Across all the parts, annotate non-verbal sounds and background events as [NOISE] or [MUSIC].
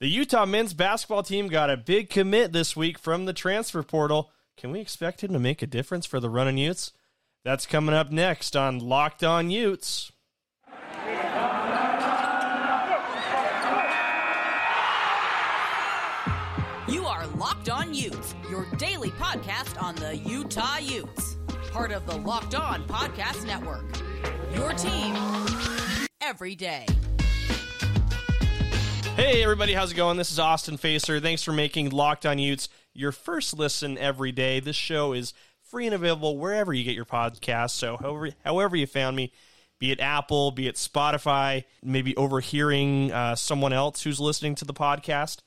The Utah men's basketball team got a big commit this week from the transfer portal. Can we expect him to make a difference for the running Utes? That's coming up next on Locked On Utes. You are Locked On Utes, your daily podcast on the Utah Utes, part of the Locked On Podcast Network. Your team every day. Hey, everybody, how's it going? This is Austin Facer. Thanks for making Locked On Utes your first listen every day. This show is free and available wherever you get your podcasts. So, however, however you found me, be it Apple, be it Spotify, maybe overhearing uh, someone else who's listening to the podcast,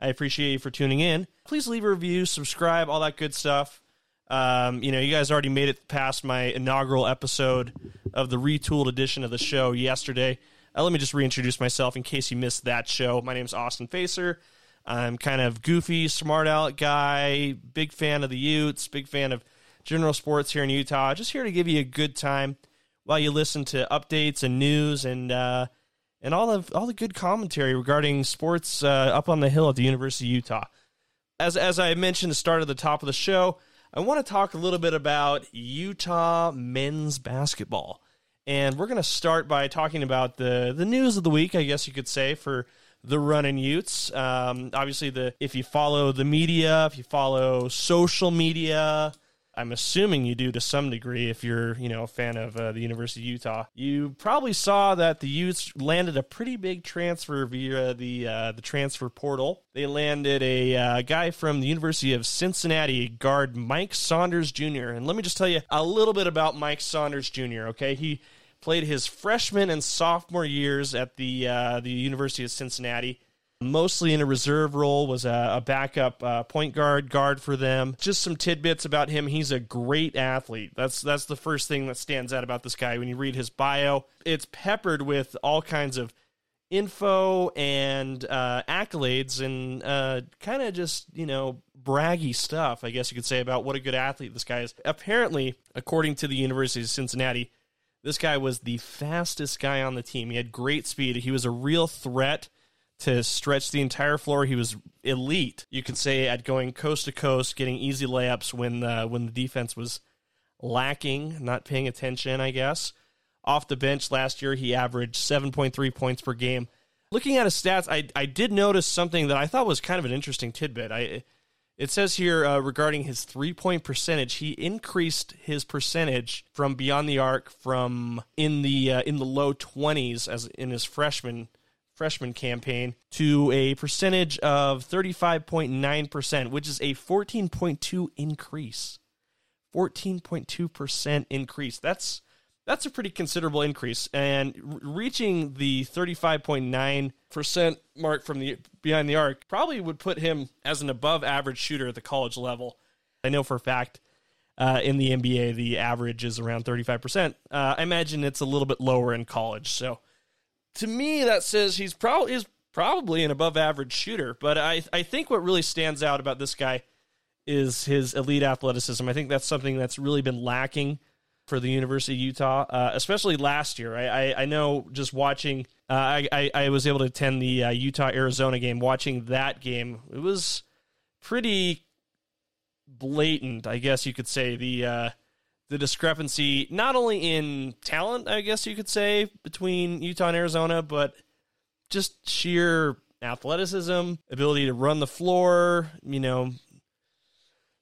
I appreciate you for tuning in. Please leave a review, subscribe, all that good stuff. Um, you know, you guys already made it past my inaugural episode of the retooled edition of the show yesterday. Uh, let me just reintroduce myself in case you missed that show. My name is Austin Facer. I'm kind of goofy, smart aleck guy, big fan of the Utes, big fan of general sports here in Utah. Just here to give you a good time while you listen to updates and news and uh, and all of all the good commentary regarding sports uh, up on the hill at the University of Utah. As as I mentioned, the start of the top of the show, I want to talk a little bit about Utah men's basketball. And we're going to start by talking about the the news of the week, I guess you could say, for the running Utes. Um, obviously, the if you follow the media, if you follow social media, I'm assuming you do to some degree. If you're you know a fan of uh, the University of Utah, you probably saw that the Utes landed a pretty big transfer via the uh, the transfer portal. They landed a uh, guy from the University of Cincinnati, guard Mike Saunders Jr. And let me just tell you a little bit about Mike Saunders Jr. Okay, he played his freshman and sophomore years at the uh, the University of Cincinnati. Mostly in a reserve role, was a, a backup uh, point guard guard for them. Just some tidbits about him: he's a great athlete. That's that's the first thing that stands out about this guy. When you read his bio, it's peppered with all kinds of info and uh, accolades and uh, kind of just you know braggy stuff, I guess you could say about what a good athlete this guy is. Apparently, according to the University of Cincinnati, this guy was the fastest guy on the team. He had great speed. He was a real threat to stretch the entire floor. He was elite, you could say, at going coast to coast, getting easy layups when uh, when the defense was lacking, not paying attention. I guess off the bench last year, he averaged seven point three points per game. Looking at his stats, I I did notice something that I thought was kind of an interesting tidbit. I it says here uh, regarding his three point percentage, he increased his percentage from beyond the arc from in the uh, in the low twenties as in his freshman freshman campaign to a percentage of thirty five point nine percent, which is a fourteen point two increase. Fourteen point two percent increase. That's that's a pretty considerable increase, and re- reaching the thirty five point nine percent mark from the behind the arc probably would put him as an above average shooter at the college level. I know for a fact uh, in the NBA the average is around 35%. Uh, I imagine it's a little bit lower in college. So to me that says he's probably is probably an above average shooter, but I I think what really stands out about this guy is his elite athleticism. I think that's something that's really been lacking for the University of Utah, uh, especially last year. I, I, I know just watching, uh, I, I, I, was able to attend the uh, Utah Arizona game. Watching that game, it was pretty blatant, I guess you could say. The uh, the discrepancy, not only in talent, I guess you could say, between Utah and Arizona, but just sheer athleticism, ability to run the floor, you know,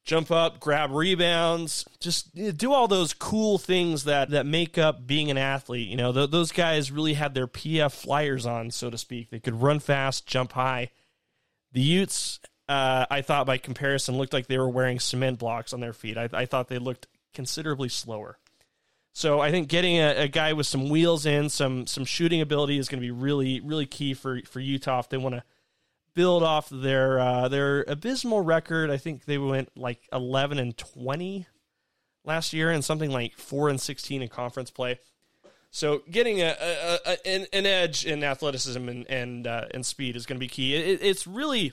jump up, grab rebounds, just do all those cool things that that make up being an athlete. You know, th- those guys really had their PF flyers on, so to speak. They could run fast, jump high. The Utes, uh, I thought by comparison, looked like they were wearing cement blocks on their feet. I, I thought they looked considerably slower. So I think getting a, a, guy with some wheels in, some some shooting ability is going to be really really key for for Utah if they want to build off their uh, their abysmal record. I think they went like eleven and twenty last year, and something like four and sixteen in conference play. So getting a, a, a an, an, edge in athleticism and and uh, and speed is going to be key. It, it's really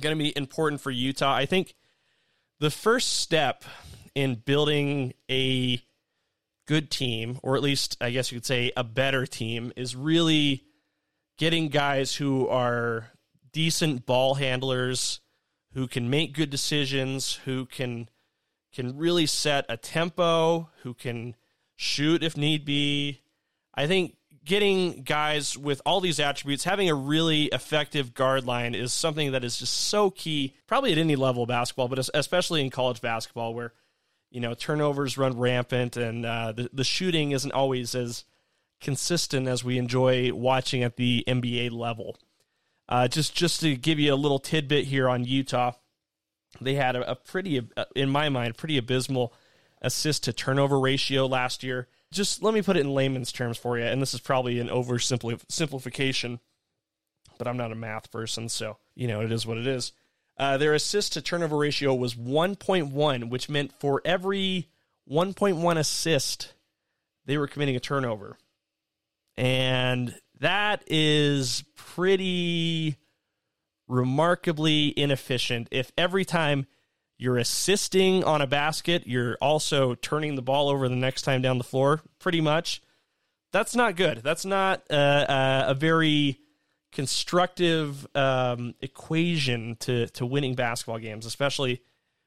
going to be important for Utah. I think the first step in building a good team, or at least I guess you could say a better team, is really getting guys who are decent ball handlers who can make good decisions, who can can really set a tempo, who can shoot if need be. I think getting guys with all these attributes, having a really effective guard line is something that is just so key, probably at any level of basketball, but especially in college basketball where, you know, turnovers run rampant and uh, the, the shooting isn't always as consistent as we enjoy watching at the NBA level. Uh, just just to give you a little tidbit here on Utah, they had a, a pretty, uh, in my mind, pretty abysmal assist to turnover ratio last year. Just let me put it in layman's terms for you, and this is probably an oversimplification, but I'm not a math person, so you know it is what it is. Uh, their assist to turnover ratio was 1.1, which meant for every 1.1 assist, they were committing a turnover. And that is pretty remarkably inefficient. If every time you're assisting on a basket, you're also turning the ball over the next time down the floor, pretty much, that's not good. That's not uh, a very constructive um, equation to, to winning basketball games, especially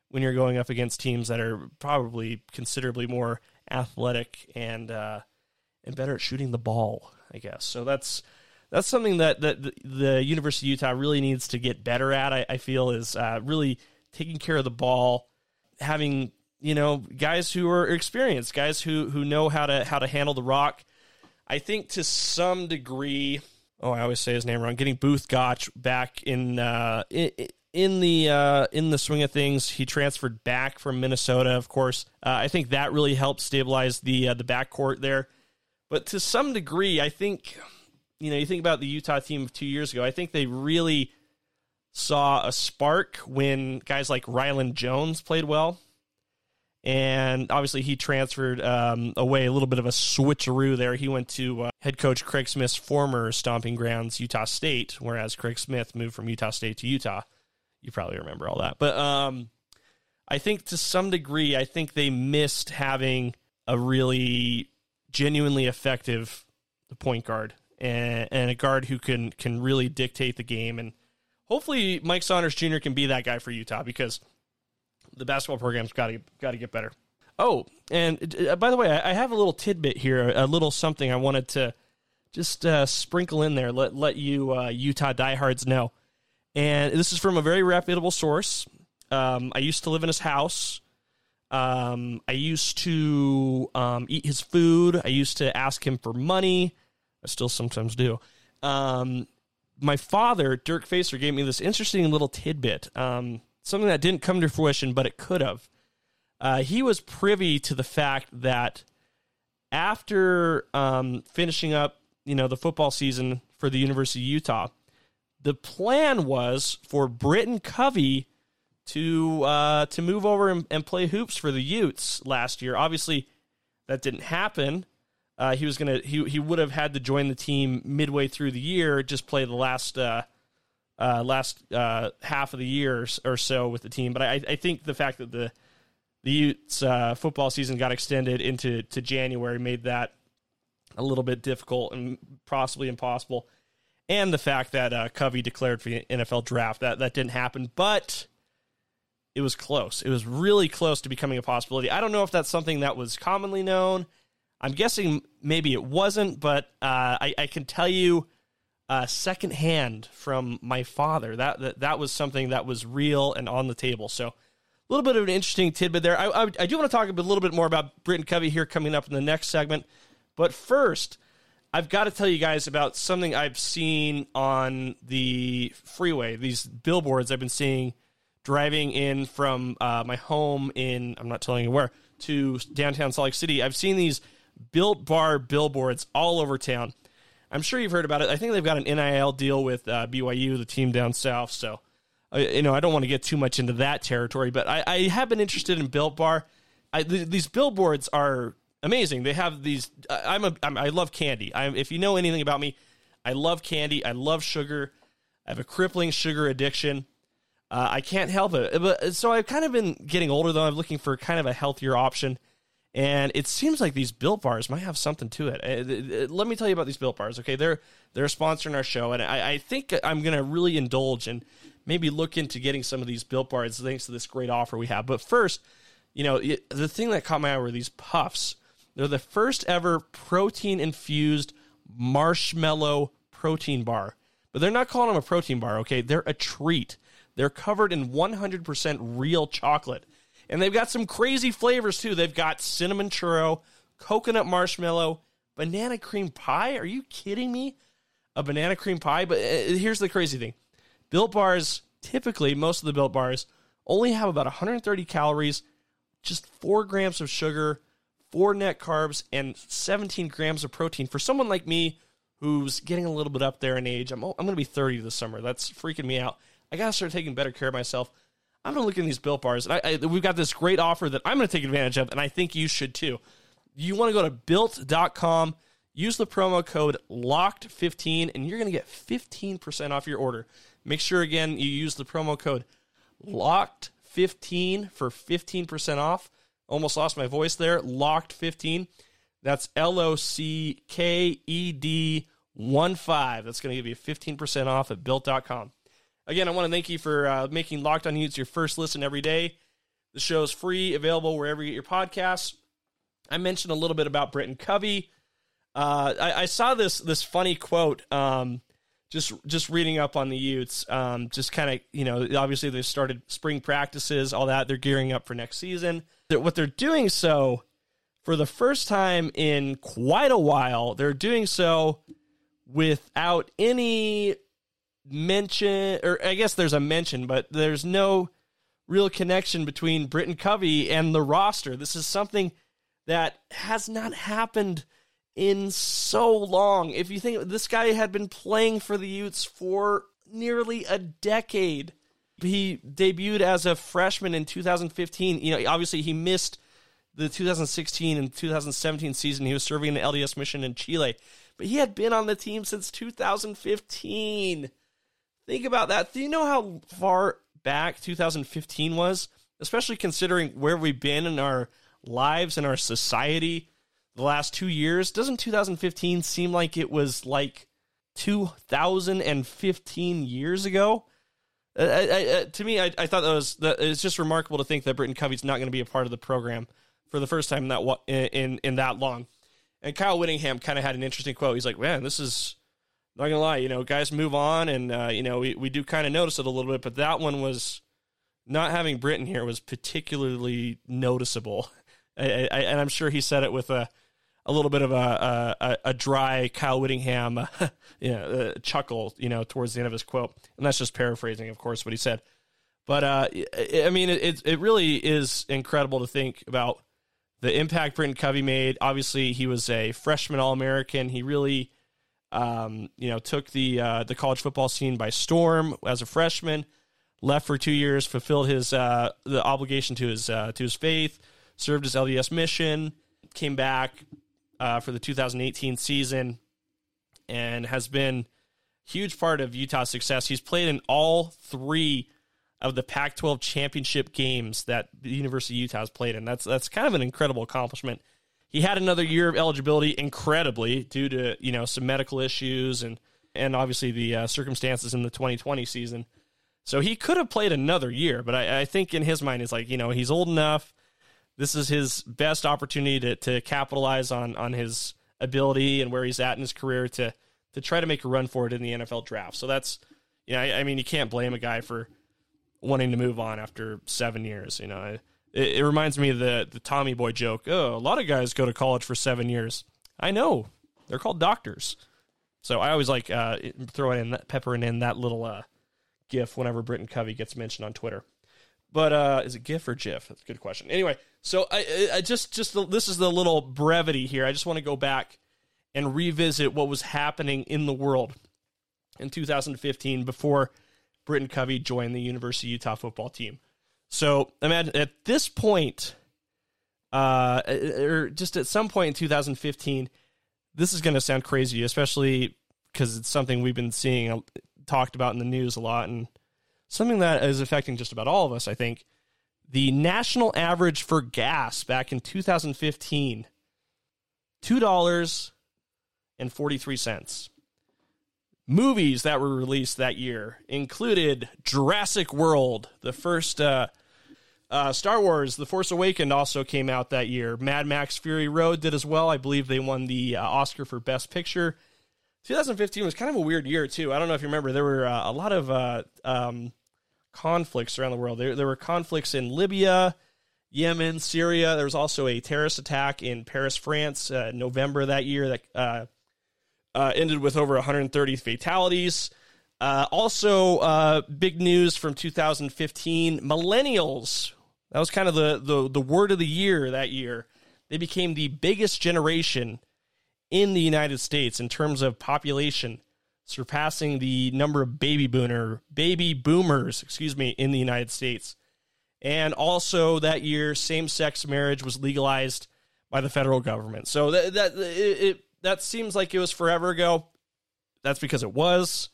when you're going up against teams that are probably considerably more athletic and uh, and better at shooting the ball. I guess so. That's that's something that, that the University of Utah really needs to get better at. I, I feel is uh, really taking care of the ball, having you know guys who are experienced, guys who who know how to how to handle the rock. I think to some degree, oh, I always say his name wrong. Getting Booth Gotch back in uh, in, in the uh, in the swing of things, he transferred back from Minnesota. Of course, uh, I think that really helped stabilize the uh, the backcourt there. But to some degree, I think you know, you think about the Utah team of two years ago, I think they really saw a spark when guys like Rylan Jones played well. And obviously, he transferred um, away a little bit of a switcheroo there. He went to uh, head coach Craig Smith's former stomping grounds, Utah State, whereas Craig Smith moved from Utah State to Utah. You probably remember all that. But um, I think to some degree, I think they missed having a really genuinely effective point guard and, and a guard who can can really dictate the game. And hopefully, Mike Saunders Jr. can be that guy for Utah because the basketball program's got to got to get better. Oh, and uh, by the way, I, I have a little tidbit here, a little something I wanted to just uh, sprinkle in there, let let you uh, Utah diehards know. And this is from a very reputable source. Um, I used to live in his house. Um, I used to um, eat his food. I used to ask him for money. I still sometimes do. Um, my father, Dirk Facer, gave me this interesting little tidbit, um, something that didn't come to fruition, but it could have. Uh, he was privy to the fact that after um, finishing up, you know, the football season for the University of Utah, the plan was for Britton Covey to uh, to move over and, and play hoops for the Utes last year. Obviously, that didn't happen. Uh, he was gonna he he would have had to join the team midway through the year, just play the last uh, uh, last uh, half of the year or so with the team. But I, I think the fact that the the Utes uh, football season got extended into to January made that a little bit difficult and possibly impossible. And the fact that Covey declared for the NFL draft that that didn't happen, but it was close. It was really close to becoming a possibility. I don't know if that's something that was commonly known I'm guessing maybe it wasn't, but uh, I, I, can tell you uh, secondhand from my father that, that that was something that was real and on the table. So a little bit of an interesting tidbit there. I, I, I do want to talk a little bit more about Britton Covey here coming up in the next segment, but first. I've got to tell you guys about something I've seen on the freeway. These billboards I've been seeing driving in from uh, my home in, I'm not telling you where, to downtown Salt Lake City. I've seen these Built Bar billboards all over town. I'm sure you've heard about it. I think they've got an NIL deal with uh, BYU, the team down south. So, uh, you know, I don't want to get too much into that territory, but I, I have been interested in Built Bar. I, th- these billboards are amazing. They have these. I'm a. I'm, I love candy. I'm, if you know anything about me, I love candy. I love sugar. I have a crippling sugar addiction. Uh, I can't help it. But so I've kind of been getting older though. I'm looking for kind of a healthier option and it seems like these built bars might have something to it. Uh, uh, Let me tell you about these built bars. Okay, they're they're sponsoring our show, and I, I think I'm going to really indulge and maybe look into getting some of these built bars thanks to this great offer we have. But first, you know, it, the thing that caught my eye were these puffs. They're the first ever protein infused marshmallow protein bar. But they're not calling them a protein bar, okay? They're a treat. They're covered in 100% real chocolate. And they've got some crazy flavors too. They've got cinnamon churro, coconut marshmallow, banana cream pie. Are you kidding me? A banana cream pie? But uh, here's the crazy thing Built bars, typically, most of the built bars only have about 130 calories, just four grams of sugar, four net carbs, and 17 grams of protein. For someone like me who's getting a little bit up there in age, I'm, I'm going to be 30 this summer. That's freaking me out. I got to start taking better care of myself. I'm going to look at these built bars, and I, I, we've got this great offer that I'm going to take advantage of, and I think you should too. You want to go to built.com, use the promo code LOCKED15, and you're going to get 15% off your order. Make sure, again, you use the promo code LOCKED15 for 15% off. Almost lost my voice there. Locked15. That's L O C K E D 1 5. That's going to give you 15% off at built.com. Again, I want to thank you for uh, making Locked On Utes your first listen every day. The show is free, available wherever you get your podcasts. I mentioned a little bit about Britton Covey. Uh, I, I, saw this this funny quote. Um, just just reading up on the Utes. Um, just kind of you know, obviously they started spring practices, all that. They're gearing up for next season. What they're doing so for the first time in quite a while, they're doing so without any mention, or I guess there's a mention, but there's no real connection between Britton Covey and the roster. This is something that has not happened in so long. If you think this guy had been playing for the Utes for nearly a decade. He debuted as a freshman in 2015. You know, obviously he missed the 2016 and 2017 season. He was serving an LDS mission in Chile, but he had been on the team since 2015. Think about that. Do you know how far back 2015 was? Especially considering where we've been in our lives and our society the last two years. Doesn't 2015 seem like it was like 2015 years ago? Uh, I, I, uh, to me, I, thought that was that it's just remarkable to think that Britton Covey's not going to be a part of the program for the first time in that in, in that long. And Kyle Whittingham kind of had an interesting quote. He's like, "Man, this is not gonna lie, you know, guys move on, and uh, you know, we we do kind of notice it a little bit, but that one was not having Britton here was particularly noticeable, [LAUGHS] I, I, and I'm sure he said it with a a little bit of a a, a dry Kyle Whittingham, [LAUGHS] you know, uh, chuckle, you know, towards the end of his quote, and that's just paraphrasing, of course, what he said. But uh, I mean, it it really is incredible to think about the impact Britton Covey made. Obviously, he was a freshman All American. He really, um, you know, took the uh, the college football scene by storm as a freshman. Left for two years, fulfilled his uh, the obligation to his uh, to his faith, served his LDS mission, came back, uh, for the 2018 season and has been huge part of Utah's success. He's played in all three of the Pac-12 championship games that the University of Utah has played in. That's that's kind of an incredible accomplishment. He had another year of eligibility, incredibly, due to you know some medical issues and and obviously the uh, circumstances in the 2020 season. So he could have played another year, but I, I think in his mind, it's like you know he's old enough this is his best opportunity to to capitalize on on his ability and where he's at in his career to to try to make a run for it in the NFL draft. So that's you know, I, I mean, you can't blame a guy for wanting to move on after seven years. You know, it, it reminds me of the the Tommy Boy joke. Oh, a lot of guys go to college for seven years. I know they're called doctors. So I always like uh, throwing in that, peppering in that little uh, gif whenever Britton Covey gets mentioned on Twitter. But uh, is it GIF or GIF? That's a good question. Anyway, so I, I just just the, this is the little brevity here. I just want to go back and revisit what was happening in the world in 2015 before Britton Covey joined the University of Utah football team. So imagine at this point, uh, or just at some point in 2015, this is going to sound crazy, especially because it's something we've been seeing uh, talked about in the news a lot, and something that is affecting just about all of us. I think the national average for gas back in 2015 $2.43. Movies that were released that year included Jurassic World, the first uh, uh, Star Wars, The Force Awakened also came out that year. Mad Max Fury Road did as well. I believe they won the uh, Oscar for Best Picture. 2015 was kind of a weird year, too. I don't know if you remember, there were uh, a lot of uh, um, conflicts around the world. There, there were conflicts in Libya, Yemen, Syria. There was also a terrorist attack in Paris, France, uh, November that year that uh, ended with over 130 fatalities. Uh, also, uh, big news from 2015: millennials. That was kind of the, the the word of the year that year. They became the biggest generation in the United States in terms of population, surpassing the number of baby boomer baby boomers, excuse me, in the United States. And also that year, same sex marriage was legalized by the federal government. So that that it, it that seems like it was forever ago. That's because it was.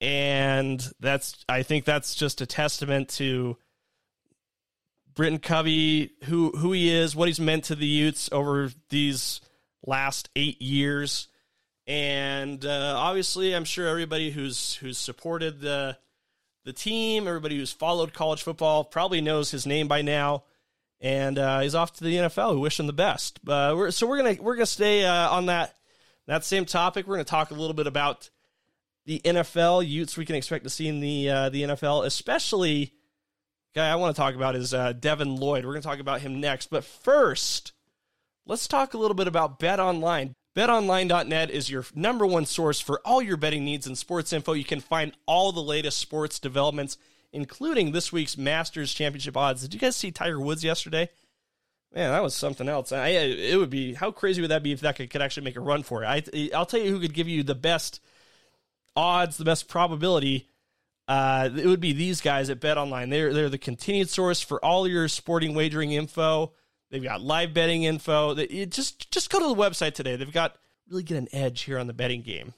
And that's I think that's just a testament to Britton Covey, who who he is, what he's meant to the Utes over these last eight years, and uh, obviously, I'm sure everybody who's who's supported the the team, everybody who's followed college football, probably knows his name by now, and uh, he's off to the NFL. We wish him the best. Uh, we're, so we're gonna we're gonna stay uh, on that that same topic. We're gonna talk a little bit about the NFL Utes we can expect to see in the uh, the NFL, especially guy I want to talk about is uh, Devin Lloyd. We're going to talk about him next. But first, let's talk a little bit about Bet Online. BetOnline.net is your number one source for all your betting needs and sports info. You can find all the latest sports developments, including this week's Masters Championship odds. Did you guys see Tiger Woods yesterday? Man, that was something else. I, it would be how crazy would that be if that could, could actually make a run for it? I, I'll tell you who could give you the best odds, the best probability uh, it would be these guys at Bet Online. They're they're the continued source for all your sporting wagering info. They've got live betting info. It just just go to the website today. They've got really get an edge here on the betting game.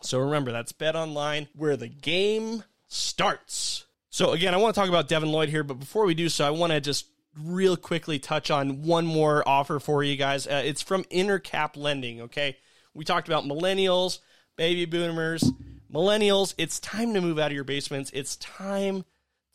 So remember, that's Bet Online where the game starts. So again, I want to talk about Devin Lloyd here, but before we do so, I want to just real quickly touch on one more offer for you guys. Uh, it's from Intercap Lending. Okay, we talked about millennials, baby boomers millennials, it's time to move out of your basements. It's time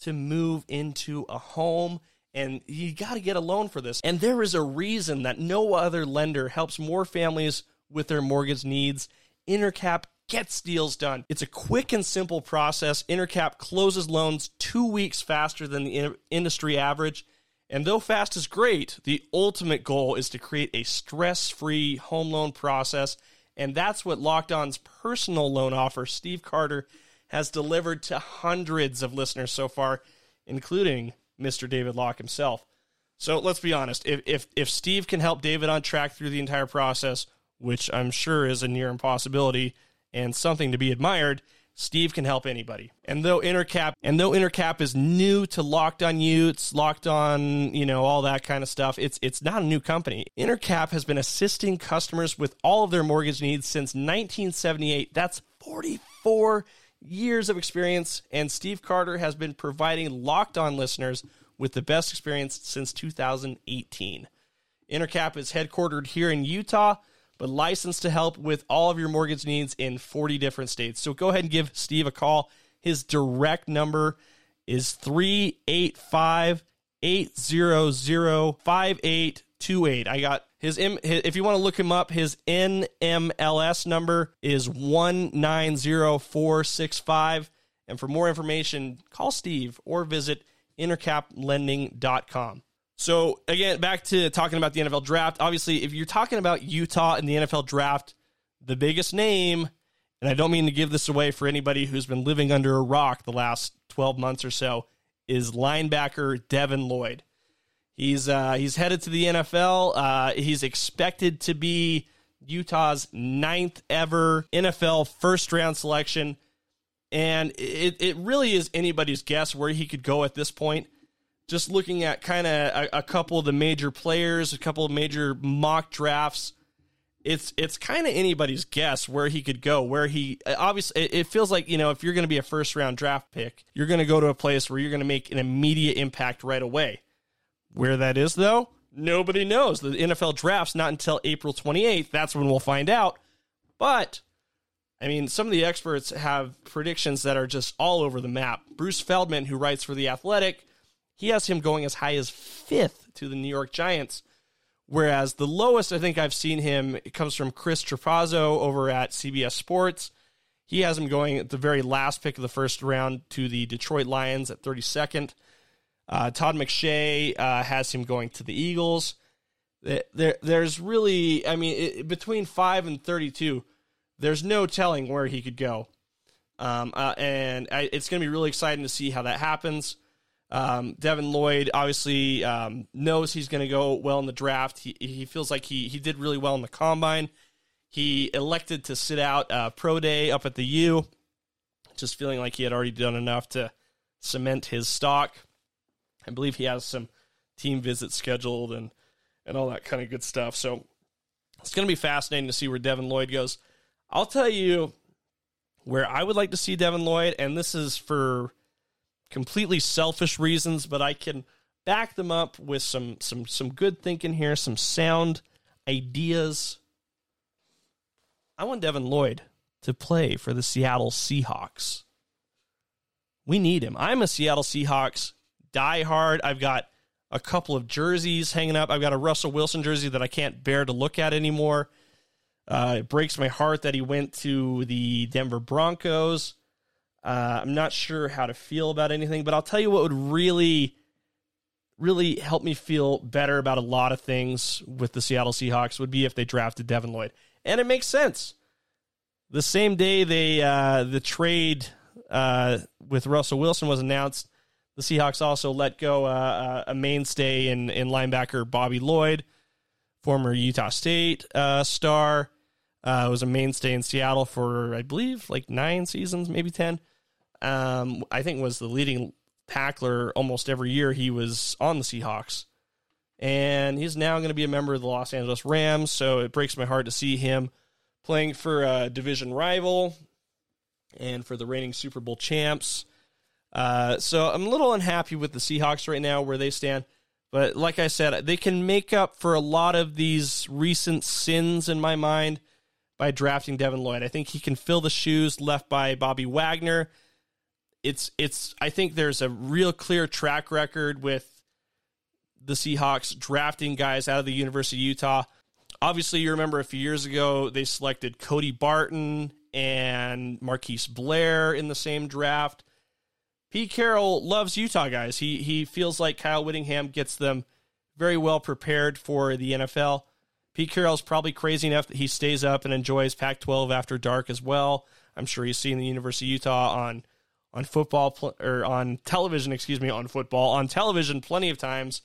to move into a home and you got to get a loan for this. And there is a reason that no other lender helps more families with their mortgage needs. Intercap gets deals done. It's a quick and simple process. Intercap closes loans two weeks faster than the industry average. And though fast is great, the ultimate goal is to create a stress free home loan process and that's what Locked On's personal loan offer, Steve Carter, has delivered to hundreds of listeners so far, including Mr. David Locke himself. So let's be honest. If, if, if Steve can help David on track through the entire process, which I'm sure is a near impossibility and something to be admired, Steve can help anybody. And though Intercap and though Intercap is new to Locked On Utes, Locked On, you know, all that kind of stuff, it's it's not a new company. Intercap has been assisting customers with all of their mortgage needs since 1978. That's 44 years of experience and Steve Carter has been providing Locked On listeners with the best experience since 2018. Intercap is headquartered here in Utah but licensed to help with all of your mortgage needs in 40 different states. So go ahead and give Steve a call. His direct number is 385 800 5828. I got his, if you want to look him up, his NMLS number is 190465. And for more information, call Steve or visit intercaplending.com. So again, back to talking about the NFL draft. Obviously, if you're talking about Utah and the NFL draft, the biggest name, and I don't mean to give this away for anybody who's been living under a rock the last 12 months or so, is linebacker Devin Lloyd. He's uh, he's headed to the NFL. Uh, he's expected to be Utah's ninth ever NFL first round selection, and it it really is anybody's guess where he could go at this point just looking at kind of a, a, couple of the major players, a couple of major mock drafts, it's it's kind of anybody's guess where he could go. Where he uh, obviously it, it feels like you know if you're going to be a first round draft pick, you're going to go to a place where you're going to make an immediate impact right away. Where that is though, nobody knows. The NFL draft's not until April 28th. That's when we'll find out. But I mean, some of the experts have predictions that are just all over the map. Bruce Feldman, who writes for The Athletic, he has him going as high as fifth to the New York Giants. Whereas the lowest I think I've seen him it comes from Chris Trapasso over at CBS Sports. He has him going at the very last pick of the first round to the Detroit Lions at 32nd. Uh, Todd McShay uh, has him going to the Eagles. There, there's really, I mean, it, between five and 32, there's no telling where he could go. Um, uh, and I, it's going to be really exciting to see how that happens. Um, Devin Lloyd obviously um, knows he's going to go well in the draft. He, he feels like he, he did really well in the combine. He elected to sit out uh, pro day up at the U, just feeling like he had already done enough to cement his stock. I believe he has some team visits scheduled and and all that kind of good stuff. So it's going to be fascinating to see where Devin Lloyd goes. I'll tell you where I would like to see Devin Lloyd, and this is for completely selfish reasons, but I can back them up with some some some good thinking here, some sound ideas. I want Devin Lloyd to play for the Seattle Seahawks. We need him. I'm a Seattle Seahawks diehard. I've got a couple of jerseys hanging up. I've got a Russell Wilson jersey that I can't bear to look at anymore. Uh, it breaks my heart that he went to the Denver Broncos. Uh, I'm not sure how to feel about anything, but I'll tell you what would really, really help me feel better about a lot of things with the Seattle Seahawks would be if they drafted Devin Lloyd, and it makes sense. The same day they uh, the trade uh, with Russell Wilson was announced, the Seahawks also let go uh, uh, a mainstay in in linebacker Bobby Lloyd, former Utah State uh, star. was a mainstay in Seattle for I believe like nine seasons, maybe ten um, I think was the leading tackler almost every year he was on the Seahawks. And he's now going to be a member of the Los Angeles Rams, so it breaks my heart to see him playing for a division rival and for the reigning Super Bowl champs. Uh, so I'm a little unhappy with the Seahawks right now where they stand. But like I said, they can make up for a lot of these recent sins in my mind by drafting Devin Lloyd. I think he can fill the shoes left by Bobby Wagner it's it's I think there's a real clear track record with the Seahawks drafting guys out of the University of Utah. Obviously, you remember a few years ago they selected Cody Barton and Marquise Blair in the same draft. Pete Carroll loves Utah guys. He he feels like Kyle Whittingham gets them very well prepared for the NFL. Pete Carroll's probably crazy enough that he stays up and enjoys Pac-12 after dark as well. I'm sure he's seen the University of Utah on on football pl- or on television, excuse me, on football, on television plenty of times.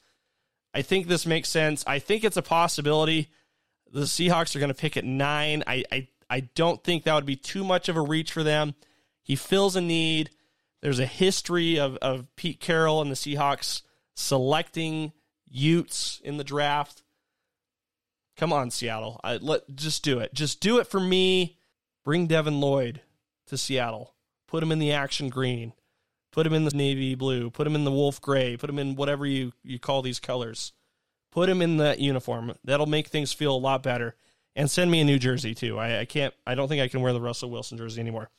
I think this makes sense. I think it's a possibility. The Seahawks are going to pick at nine. I, I, I don't think that would be too much of a reach for them. He fills a need. There's a history of, of Pete Carroll and the Seahawks selecting Utes in the draft. Come on, Seattle. I, let just do it. Just do it for me. Bring Devin Lloyd to Seattle. Put him in the action green. Put him in the navy blue. Put him in the wolf gray. Put him in whatever you, you call these colors. Put him in that uniform. That'll make things feel a lot better. And send me a new jersey too. I, I can't. I don't think I can wear the Russell Wilson jersey anymore.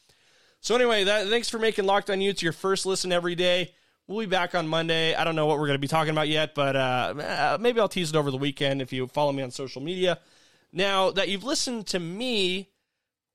So anyway, that, thanks for making Locked On Utes your first listen every day. We'll be back on Monday. I don't know what we're going to be talking about yet, but uh, maybe I'll tease it over the weekend if you follow me on social media. Now that you've listened to me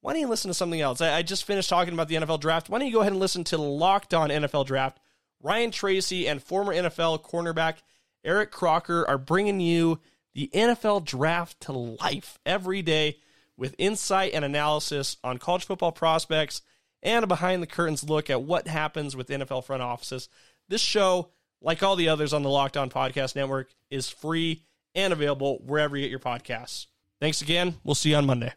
why don't you listen to something else? I, I, just finished talking about the NFL draft. Why don't you go ahead and listen to Locked On NFL Draft? Ryan Tracy and former NFL cornerback Eric Crocker are bringing you the NFL draft to life every day with insight and analysis on college football prospects and a behind the curtains look at what happens with NFL front offices. This show, like all the others on the Locked On Podcast Network, is free and available wherever you get your podcasts. Thanks again. We'll see you on Monday.